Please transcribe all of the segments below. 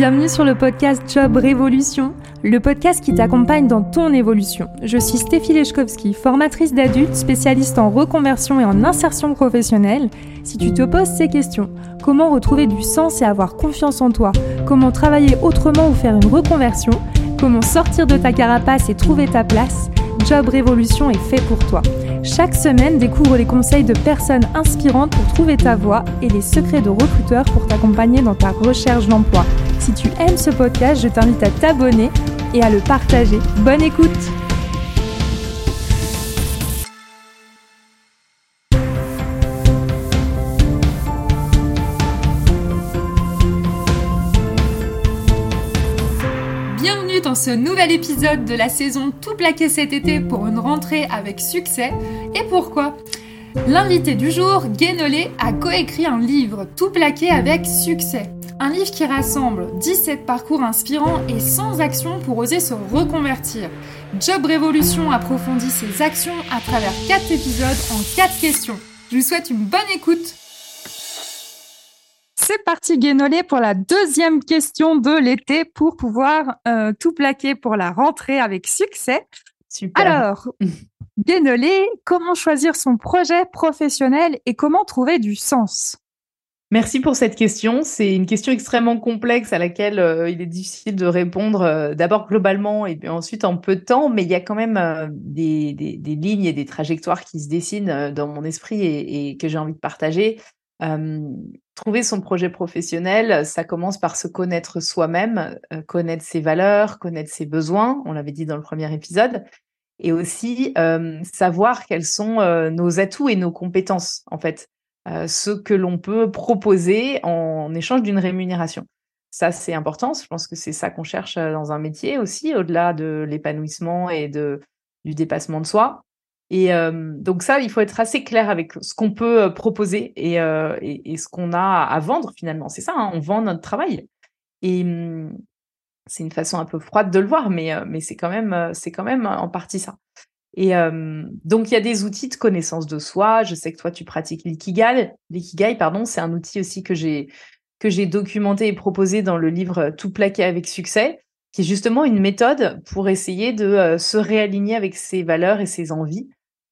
Bienvenue sur le podcast Job Révolution, le podcast qui t'accompagne dans ton évolution. Je suis Stéphie Lechkowski, formatrice d'adultes, spécialiste en reconversion et en insertion professionnelle. Si tu te poses ces questions, comment retrouver du sens et avoir confiance en toi, comment travailler autrement ou faire une reconversion, comment sortir de ta carapace et trouver ta place, Job Révolution est fait pour toi. Chaque semaine, découvre les conseils de personnes inspirantes pour trouver ta voie et les secrets de recruteurs pour t'accompagner dans ta recherche d'emploi. Si tu aimes ce podcast, je t'invite à t'abonner et à le partager. Bonne écoute Bienvenue dans ce nouvel épisode de la saison Tout plaqué cet été pour une rentrée avec succès. Et pourquoi? L'invité du jour, Guénolé, a coécrit un livre Tout plaqué avec succès. Un livre qui rassemble 17 parcours inspirants et sans action pour oser se reconvertir. Job Révolution approfondit ses actions à travers 4 épisodes en 4 questions. Je vous souhaite une bonne écoute. C'est parti Guénolé pour la deuxième question de l'été pour pouvoir euh, tout plaquer pour la rentrée avec succès. Super. Alors, Guénolé, comment choisir son projet professionnel et comment trouver du sens? Merci pour cette question. C'est une question extrêmement complexe à laquelle euh, il est difficile de répondre euh, d'abord globalement et ensuite en peu de temps, mais il y a quand même euh, des, lignes et des trajectoires qui se dessinent dans mon esprit et que j'ai envie de partager. trouver son projet professionnel, ça commence par se connaître soi-même, connaître ses valeurs, connaître ses besoins, on l'avait dit dans le premier épisode, et aussi savoir quels sont nos atouts et nos compétences en fait. Ce que l'on peut proposer en échange d'une rémunération. Ça, c'est important. Je pense que c'est ça qu'on cherche dans un métier aussi, au-delà de l'épanouissement et de, du dépassement de soi. Et donc ça, il faut être assez clair avec ce qu'on peut proposer et, ce qu'on a à vendre finalement. C'est ça, hein, on vend notre travail. Et c'est une façon un peu froide de le voir, mais, mais c'est quand même, c'est quand même en partie ça. Et euh, donc, il y a des outils de connaissance de soi. Je sais que toi, tu pratiques l'ikigai. L'ikigai, pardon, c'est un outil aussi que j'ai que j'ai documenté et proposé dans le livre Tout plaqué avec succès, qui est justement une méthode pour essayer de euh, se réaligner avec ses valeurs et ses envies.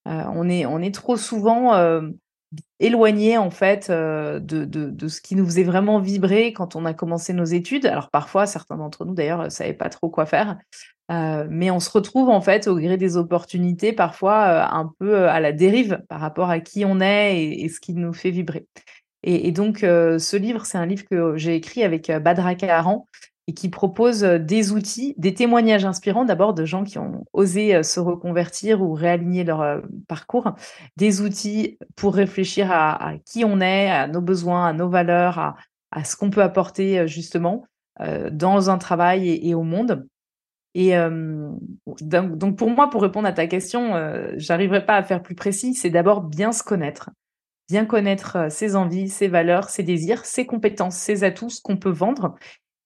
Euh, on est on est trop souvent euh, éloigné en fait de, de, de, ce qui nous faisait vraiment vibrer quand on a commencé nos études. Alors parfois, certains d'entre nous d'ailleurs ne savaient pas trop quoi faire. Euh, mais on se retrouve en fait au gré des opportunités parfois euh, un peu euh, à la dérive par rapport à qui on est et, ce qui nous fait vibrer. Et, et donc ce livre, c'est un livre que j'ai écrit avec Badra Kaharan et qui propose des outils, des témoignages inspirants d'abord de gens qui ont osé se reconvertir ou réaligner leur parcours, des outils pour réfléchir à, qui on est, à nos besoins, à nos valeurs, à, ce qu'on peut apporter justement dans un travail et, au monde. Et euh, donc, pour moi, pour répondre à ta question, euh, j'arriverai pas à faire plus précis. C'est d'abord bien se connaître, bien connaître euh, ses envies, ses valeurs, ses désirs, ses compétences, ses atouts, ce qu'on peut vendre.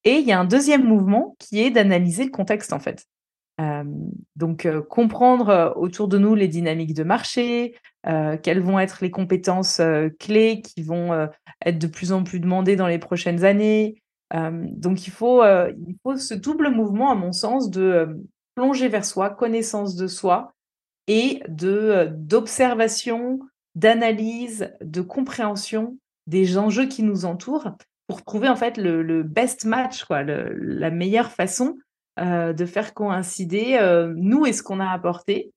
Et il y a un deuxième mouvement qui est d'analyser le contexte en fait. Euh, donc comprendre autour de nous les dynamiques de marché, quelles vont être les compétences clés qui vont être de plus en plus demandées dans les prochaines années, euh, donc il faut, euh, ce double mouvement, à mon sens, de euh, plonger vers soi, connaissance de soi et d'observation, d'analyse, de compréhension des enjeux qui nous entourent pour trouver en fait le, best match, quoi, la meilleure façon de faire coïncider nous et ce qu'on a apporté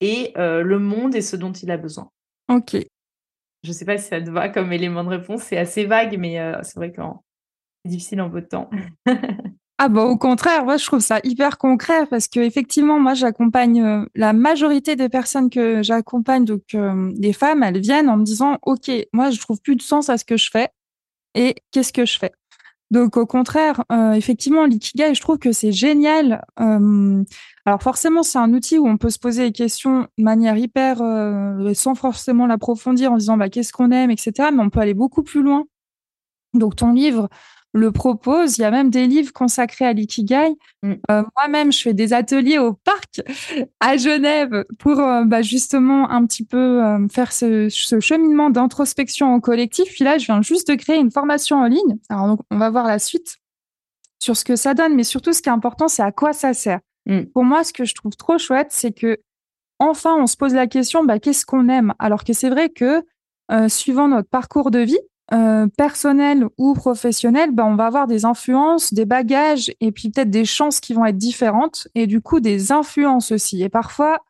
et le monde et ce dont il a besoin. Ok. Je ne sais pas si ça te va comme élément de réponse, c'est assez vague, mais c'est vrai qu'en c'est difficile en peu de temps. Ah bah au contraire, moi je trouve ça hyper concret parce que effectivement moi j'accompagne euh, la majorité des personnes que j'accompagne donc euh, des femmes, elles viennent en me disant OK, moi je trouve plus de sens à ce que je fais et qu'est-ce que je fais? Donc au contraire, euh, effectivement l'ikigai, je trouve que c'est génial. alors forcément c'est un outil où on peut se poser des questions de manière hyper sans forcément l'approfondir en disant bah qu'est-ce qu'on aime etc. Mais on peut aller beaucoup plus loin. Donc ton livre le propose. Il y a même des livres consacrés à l'ikigai. Mm. Euh, moi-même, je fais des ateliers au parc à Genève pour euh, bah, justement un petit peu euh, faire ce, cheminement d'introspection en collectif. Puis là, je viens juste de créer une formation en ligne. Alors, on va voir la suite. sur ce que ça donne, mais surtout ce qui est important, c'est à quoi ça sert. Mm. Pour moi, ce que je trouve trop chouette, c'est que enfin, on se pose la question, bah, qu'est-ce qu'on aime? Alors que c'est vrai que suivant notre parcours de vie, euh, personnel ou professionnel, bah, on va avoir des influences, des bagages et puis peut-être des chances qui vont être différentes et du coup des influences aussi. Et parfois,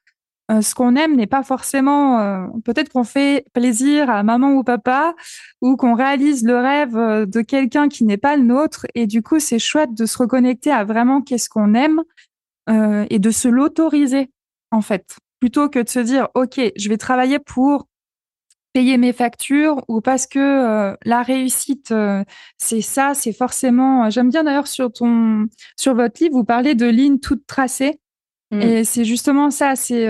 euh, ce qu'on aime n'est pas forcément. Euh, peut-être qu'on fait plaisir à maman ou papa ou qu'on réalise le rêve de quelqu'un qui n'est pas le nôtre. Et du coup, c'est chouette de se reconnecter à vraiment qu'est-ce qu'on aime et de se l'autoriser en fait, plutôt que de se dire ok, je vais travailler pour payer mes factures ou parce que euh, la réussite euh, c'est ça c'est forcément euh, j'aime bien d'ailleurs sur ton sur votre livre vous parlez de lignes toutes tracées mmh. et c'est justement ça c'est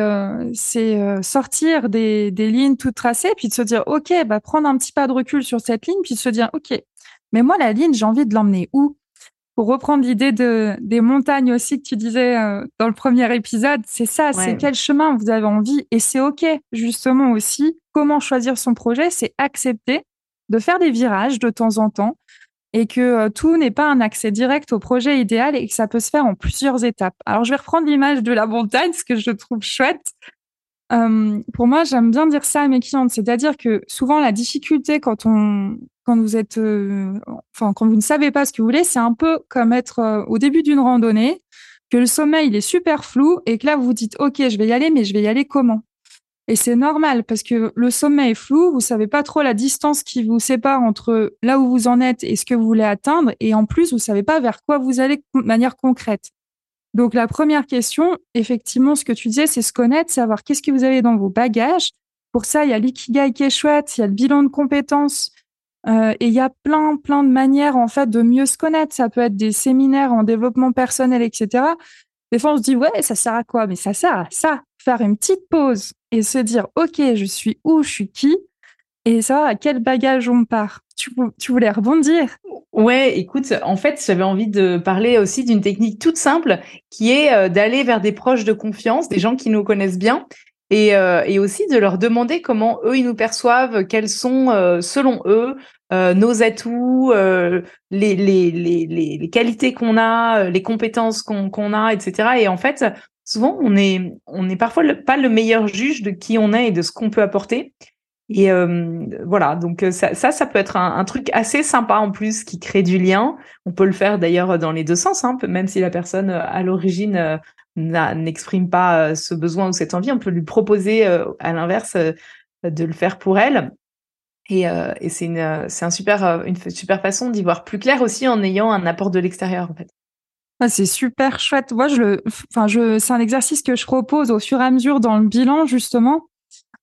c'est sortir des, des lignes toutes tracées puis de se dire ok bah prendre un petit pas de recul sur cette ligne puis de se dire ok mais moi la ligne j'ai envie de l'emmener où? Pour reprendre l'idée de, des montagnes aussi que tu disais dans le premier épisode, c'est ça, c'est quel chemin vous avez envie et c'est OK, justement aussi comment choisir son projet, c'est accepter de faire des virages de temps en temps et que euh, tout n'est pas un accès direct au projet idéal et que ça peut se faire en plusieurs étapes. Alors, je vais reprendre l'image de la montagne, ce que je trouve chouette. Euh, pour moi, j'aime bien dire ça à mes clientes, c'est-à-dire que souvent la difficulté quand on, quand vous êtes, euh, enfin quand vous ne savez pas ce que vous voulez, c'est un peu comme être au début d'une randonnée, que le sommeil il est super flou et que là vous vous dites ok je vais y aller, mais je vais y aller comment? Et c'est normal parce que le sommet est flou, vous savez pas trop la distance qui vous sépare entre là où vous en êtes et ce que vous voulez atteindre. Et en plus, vous savez pas vers quoi vous allez de manière concrète. Donc, la première question, effectivement, ce que tu disais, c'est se connaître, savoir qu'est-ce que vous avez dans vos bagages. Pour ça, il y a l'ikigai qui est chouette, il y a le bilan de compétences, euh, et il y a plein, plein de manières, en fait, de mieux se connaître. Ça peut être des séminaires en développement personnel, etc. Des fois, on se dit, ouais, ça sert à quoi? Mais ça sert à ça. Faire une petite pause, et se dire, OK, je suis où, je suis qui, et savoir à quel bagage on part. Tu, voulais rebondir Ouais, écoute, en fait, j'avais envie de parler aussi d'une technique toute simple qui est euh, d'aller vers des proches de confiance, des gens qui nous connaissent bien, et, euh, aussi de leur demander comment eux, ils nous perçoivent, quels sont, euh, selon eux, nos atouts, les, qualités qu'on a, les compétences qu'on qu'on a, etc. Et en fait, souvent on est on est parfois pas le meilleur juge de qui on est et de ce qu'on peut apporter. Et euh, voilà, donc euh, ça, ça, peut être un, truc assez sympa en plus qui crée du lien. On peut le faire d'ailleurs dans les deux sens, hein, même si la personne euh, à l'origine n'exprime pas ce besoin ou cette envie, on peut lui proposer à l'inverse de le faire pour elle. Et, et c'est une, c'est un super, une super façon d'y voir plus clair aussi en ayant un apport de l'extérieur en fait. Ah, c'est super chouette. Moi, je le, enfin, je, c'est un exercice que je propose au fur et à mesure dans le bilan, justement.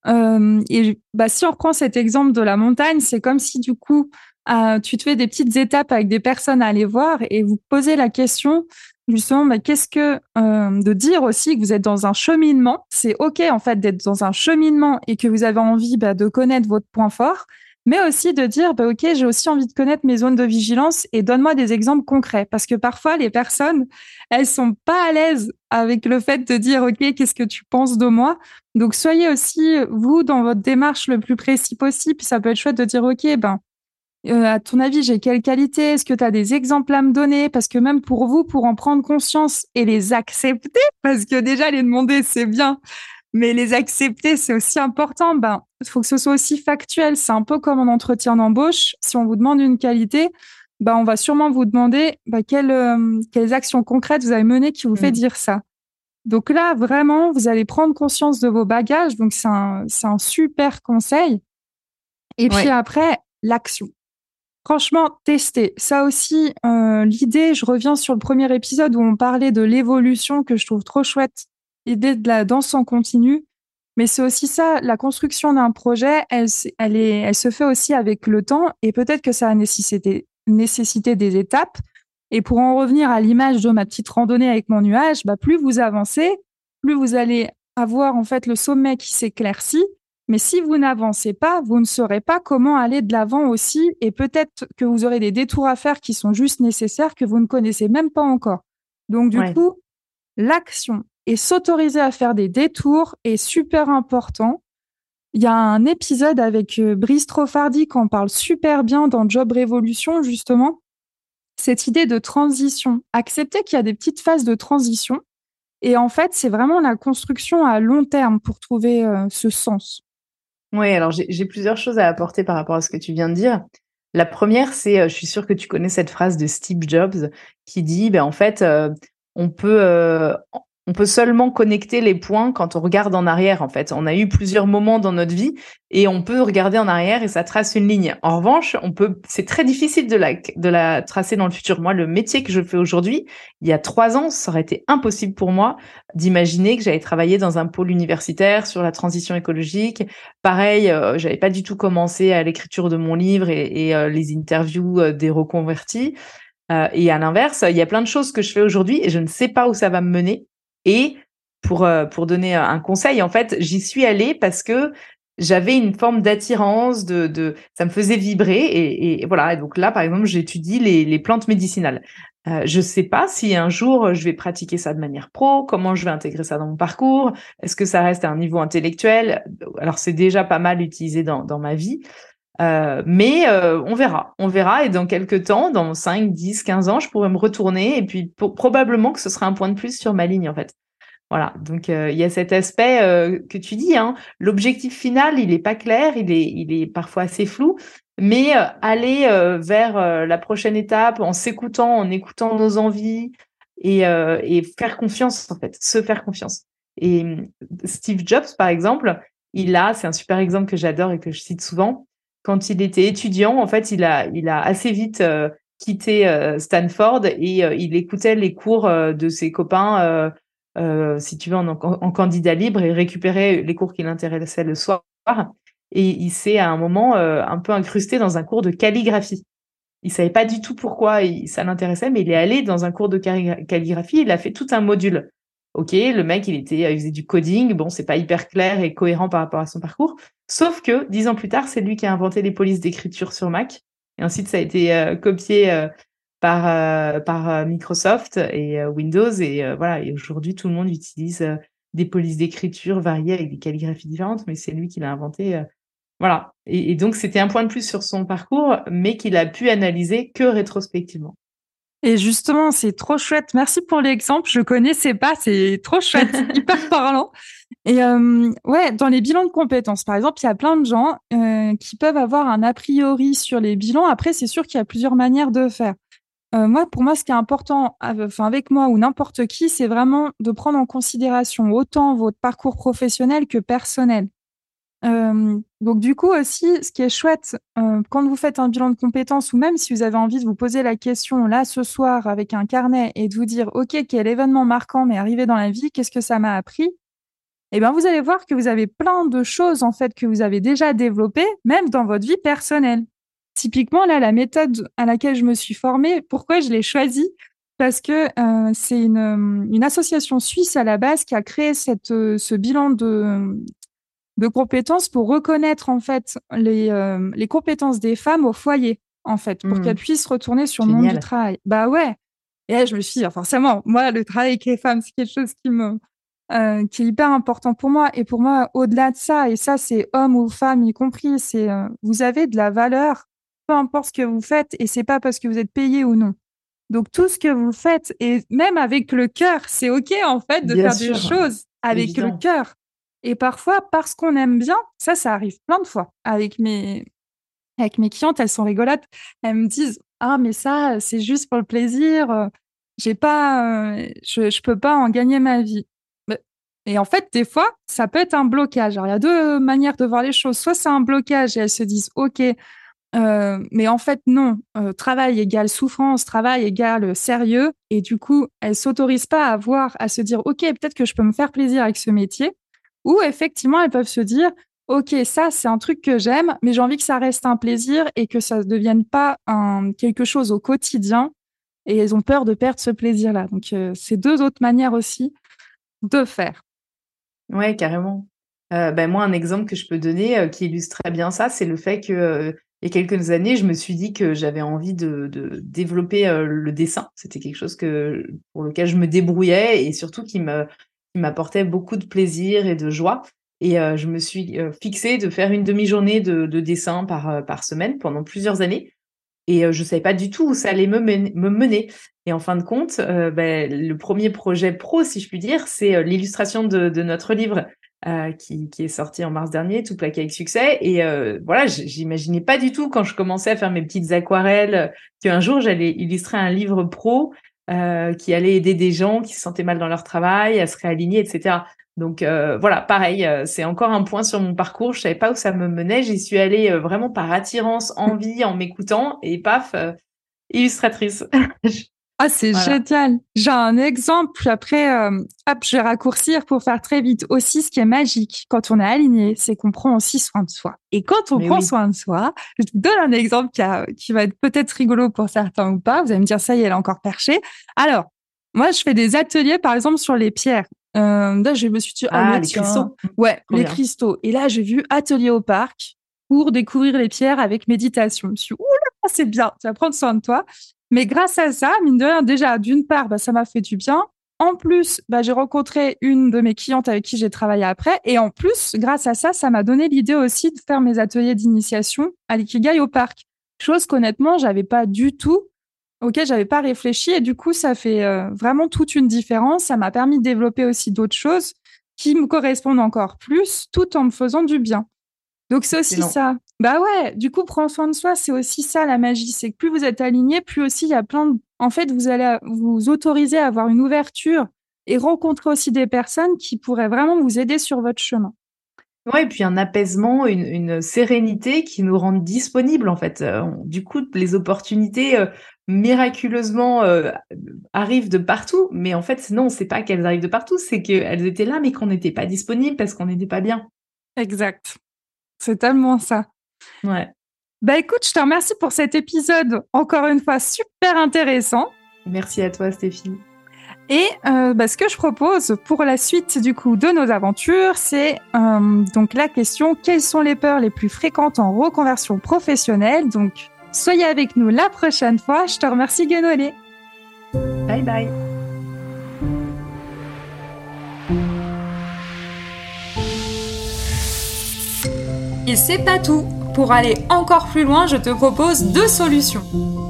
Euh, et bah, si on reprend cet exemple de la montagne, c'est comme si du coup, euh, tu te fais des petites étapes avec des personnes à aller voir et vous posez la question justement, bah, qu'est-ce que euh, de dire aussi que vous êtes dans un cheminement? C'est ok en fait d'être dans un cheminement et que vous avez envie bah, de connaître votre point fort mais aussi de dire, bah, OK, j'ai aussi envie de connaître mes zones de vigilance et donne-moi des exemples concrets. Parce que parfois, les personnes, elles sont pas à l'aise avec le fait de dire, OK, qu'est-ce que tu penses de moi? Donc, soyez aussi, vous, dans votre démarche le plus précis possible. ça peut être chouette de dire, OK, ben, euh, à ton avis, j'ai quelle qualité? Est-ce que tu as des exemples à me donner? Parce que même pour vous, pour en prendre conscience et les accepter, parce que déjà les demander, c'est bien, mais les accepter, c'est aussi important. Ben, il faut que ce soit aussi factuel. C'est un peu comme en entretien d'embauche. Si on vous demande une qualité, ben, on va sûrement vous demander ben, quelles, euh, quelles actions concrètes vous avez menées qui vous fait mm. dire ça. Donc là, vraiment, vous allez prendre conscience de vos bagages. Donc, c'est un, un super conseil. Et puis après, l'action. Franchement, tester. Ça aussi, euh, l'idée, je reviens sur le premier épisode où on parlait de l'évolution que je trouve trop chouette l'idée de la danse en continu. Mais c'est aussi ça, la construction d'un projet, elle, elle, est, elle se fait aussi avec le temps et peut-être que ça a nécessité, nécessité des étapes. Et pour en revenir à l'image de ma petite randonnée avec mon nuage, bah plus vous avancez, plus vous allez avoir en fait le sommet qui s'éclaircit. Mais si vous n'avancez pas, vous ne saurez pas comment aller de l'avant aussi. Et peut-être que vous aurez des détours à faire qui sont juste nécessaires que vous ne connaissez même pas encore. Donc du coup, l'action, et s'autoriser à faire des détours est super important. Il y a un épisode avec euh, Brice Trofardi qui en parle super bien dans Job Révolution, justement. cette idée de transition. Accepter qu'il y a des petites phases de transition. Et en fait, c'est vraiment la construction à long terme pour trouver euh, ce sens. Oui, alors j'ai plusieurs choses à apporter par rapport à ce que tu viens de dire. La première, c'est, euh, je suis sûre que tu connais cette phrase de Steve Jobs qui dit, ben, en fait, on peut, on peut seulement connecter les points quand on regarde en arrière, en fait. On a eu plusieurs moments dans notre vie et on peut regarder en arrière et ça trace une ligne. En revanche, on peut, c'est très difficile de la, de la tracer dans le futur. Moi, le métier que je fais aujourd'hui, il y a trois ans, ça aurait été impossible pour moi d'imaginer que j'allais travailler dans un pôle universitaire sur la transition écologique. Pareil, euh, j'avais pas du tout commencé à l'écriture de mon livre et, euh, les interviews euh, des reconvertis. et à l'inverse, il y a plein de choses que je fais aujourd'hui et je ne sais pas où ça va me mener. Et pour, euh, pour donner un conseil, en fait, j'y suis allée parce que j'avais une forme d'attirance, de, de, ça me faisait vibrer. Et, et voilà. Donc là, par exemple, j'étudie les, les plantes médicinales. Euh, je ne sais pas si un jour je vais pratiquer ça de manière pro, comment je vais intégrer ça dans mon parcours, est-ce que ça reste à un niveau intellectuel? Alors c'est déjà pas mal utilisé dans, dans ma vie, euh, mais euh, on verra, on verra. Et dans quelques temps, dans 5, 10, 15 ans, je pourrais me retourner et puis probablement que ce sera un point de plus sur ma ligne en fait. Voilà, donc euh, il y a cet aspect que tu dis, hein, l'objectif final, il n'est pas clair, il est, il est parfois assez flou, mais aller vers la prochaine étape en s'écoutant, en écoutant nos envies et, et faire confiance en fait, se faire confiance. Et Steve Jobs, par exemple, il a, c'est un super exemple que j'adore et que je cite souvent, quand il était étudiant, en fait, il a, il a assez vite euh, quitté euh, Stanford et euh, il écoutait les cours de ses copains, si tu veux, en, candidat libre et récupérait les cours qui l'intéressaient le soir. Et il s'est à un moment un peu incrusté dans un cours de calligraphie. Il savait pas du tout pourquoi ça l'intéressait, mais il est allé dans un cours de calligraphie. Il a fait tout un module. Ok, le mec, il était, il faisait du coding. Bon, c'est pas hyper clair et cohérent par rapport à son parcours, Sauf que dix ans plus tard, c'est lui qui a inventé les polices d'écriture sur Mac. Et ensuite, ça a été euh, copié euh, par, euh, par Microsoft et Windows. Et voilà, et aujourd'hui, tout le monde utilise des polices d'écriture variées avec des calligraphies différentes, mais c'est lui qui l'a inventé. voilà. Et, et donc, c'était un point de plus sur son parcours, mais qu'il a pu analyser que rétrospectivement. Et justement, c'est trop chouette. Merci pour l'exemple. Je connaissais pas, c'est trop chouette, hyper parlant. Et euh, ouais, dans les bilans de compétences, par exemple, il y a plein de gens euh, qui peuvent avoir un a priori sur les bilans. Après, c'est sûr qu'il y a plusieurs manières de faire. Euh, moi, pour moi, ce qui est important, enfin avec moi ou n'importe qui, c'est vraiment de prendre en considération autant votre parcours professionnel que personnel. Donc du coup aussi, ce qui est chouette, quand vous faites un bilan de compétences ou même si vous avez envie de vous poser la question là ce soir avec un carnet et de vous dire ok quel événement marquant m'est arrivé dans la vie, qu'est-ce que ça m'a appris, eh bien vous allez voir que vous avez plein de choses en fait que vous avez déjà développées même dans votre vie personnelle. Typiquement là la méthode à laquelle je me suis formée, pourquoi je l'ai choisie? Parce que c'est une, une, association suisse à la base qui a créé cette, ce bilan de, de compétences pour reconnaître en fait les, euh, les compétences des femmes au foyer, en fait, pour mmh. qu'elles puissent retourner sur le monde du travail. Bah ouais. Et là, je me suis dit, forcément, moi, le travail avec les femmes, c'est quelque chose qui me, euh, qui est hyper important pour moi. Et pour moi, au-delà de ça, et ça, c'est hommes ou femmes y compris, c'est euh, vous avez de la valeur, peu importe ce que vous faites, et c'est pas parce que vous êtes payé ou non. Donc tout ce que vous faites, et même avec le cœur, c'est ok en fait de faire des choses avec le cœur. Et parfois, parce qu'on aime bien, ça, ça arrive plein de fois avec mes, avec mes clientes, elles sont rigolotes. Elles me disent Ah, mais ça, c'est juste pour le plaisir. Euh, j'ai pas, euh, je, je peux pas en gagner ma vie. Et en fait, des fois, ça peut être un blocage. Alors, il y a deux manières de voir les choses. Soit c'est un blocage et elles se disent OK, euh, mais en fait, non. travail égale souffrance, travail égale sérieux. Et du coup, elles s'autorisent pas à voir, à se dire OK, peut-être que je peux me faire plaisir avec ce métier. Ou effectivement, elles peuvent se dire, OK, ça, c'est un truc que j'aime, mais j'ai envie que ça reste un plaisir et que ça ne devienne pas quelque chose au quotidien. Et elles ont peur de perdre ce plaisir-là. Donc, euh, c'est deux autres manières aussi de faire. Ouais, carrément. Euh, ben moi, un exemple que je peux donner euh, qui illustre très bien ça, c'est le fait que il y a quelques années, je me suis dit que j'avais envie de, de développer le dessin. C'était quelque chose que, pour lequel je me débrouillais et surtout qui me, m'apportait beaucoup de plaisir et de joie. Et euh, je me suis euh, fixée de faire une demi-journée de, dessin par, euh, par semaine pendant plusieurs années. et je ne savais pas du tout où ça allait me, mener. Et en fin de compte, ben, le premier projet pro, si je puis dire, c'est l'illustration de, notre livre qui, est sorti en mars dernier, tout plaqué avec succès. Et voilà, j'imaginais pas du tout quand je commençais à faire mes petites aquarelles qu'un jour j'allais illustrer un livre pro qui allait aider des gens qui se sentaient mal dans leur travail, à se réaligner, etc. Donc euh, voilà, pareil, euh, c'est encore un point sur mon parcours. Je savais pas où ça me menait. J'y suis allée euh, vraiment par attirance, envie, en m'écoutant, et paf, illustratrice. ah, c'est génial. J'ai un exemple. Après, hop, je vais raccourcir pour faire très vite. Aussi, ce qui est magique quand on est aligné, c'est qu'on prend aussi soin de soi. Et quand on prend soin de soi, je te donne un exemple qui, qui va être peut-être rigolo pour certains ou pas. Vous allez me dire ça, y est, elle est encore perchée. Alors, moi, je fais des ateliers, par exemple, sur les pierres. Euh, là, je me suis dit, ah, les cristaux. Ouais, les cristaux. Et là, j'ai vu Atelier au parc pour découvrir les pierres avec méditation. Je me suis dit, oula, c'est bien, tu vas prendre soin de toi. Mais grâce à ça, mine de rien, déjà, d'une part, bah, ça m'a fait du bien. En plus, bah, j'ai rencontré une de mes clientes avec qui j'ai travaillé après. Et en plus, grâce à ça, ça m'a donné l'idée aussi de faire mes ateliers d'initiation à l'ikigai au parc. Chose qu'honnêtement, j'avais pas du tout auquel j'avais pas réfléchi et du coup ça fait euh, vraiment toute une différence. Ça m'a permis de développer aussi d'autres choses qui me correspondent encore plus, tout en me faisant du bien. Donc c'est aussi ça. Bah ouais, du coup prendre soin de soi, c'est aussi ça la magie, c'est que plus vous êtes aligné, plus aussi il y a plein de en fait, vous allez vous autoriser à avoir une ouverture et rencontrer aussi des personnes qui pourraient vraiment vous aider sur votre chemin. Ouais, et puis un apaisement, une, sérénité qui nous rendent disponibles en fait. Euh, du coup, les opportunités euh, miraculeusement euh, arrivent de partout, mais en fait non, c'est pas qu'elles arrivent de partout, c'est qu'elles étaient là, mais qu'on n'était pas disponible parce qu'on n'était pas bien. Exact. C'est tellement ça. Ouais. Bah écoute, je te remercie pour cet épisode encore une fois super intéressant. Merci à toi, Stéphie. Et euh, bah, ce que je propose pour la suite du coup de nos aventures, c'est euh, donc la question quelles sont les peurs les plus fréquentes en reconversion professionnelle? Donc soyez avec nous la prochaine fois. Je te remercie Guénolé. Bye bye. Et c'est pas tout. Pour aller encore plus loin, je te propose deux solutions.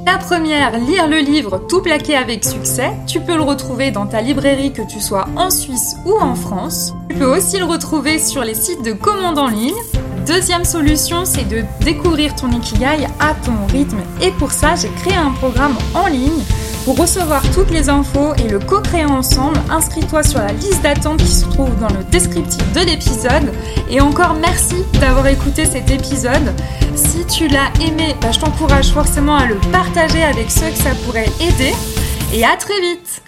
La première, lire le livre Tout plaqué avec succès. Tu peux le retrouver dans ta librairie que tu sois en Suisse ou en France. Tu peux aussi le retrouver sur les sites de commande en ligne. Deuxième solution, c'est de découvrir ton Ikigai à ton rythme. Et pour ça, j'ai créé un programme en ligne pour recevoir toutes les infos et le co-créer ensemble, inscris-toi sur la liste d'attente qui se trouve dans le descriptif de l'épisode. Et encore merci d'avoir écouté cet épisode. Si tu l'as aimé, bah, je t'encourage forcément à le partager avec ceux que ça pourrait aider. Et à très vite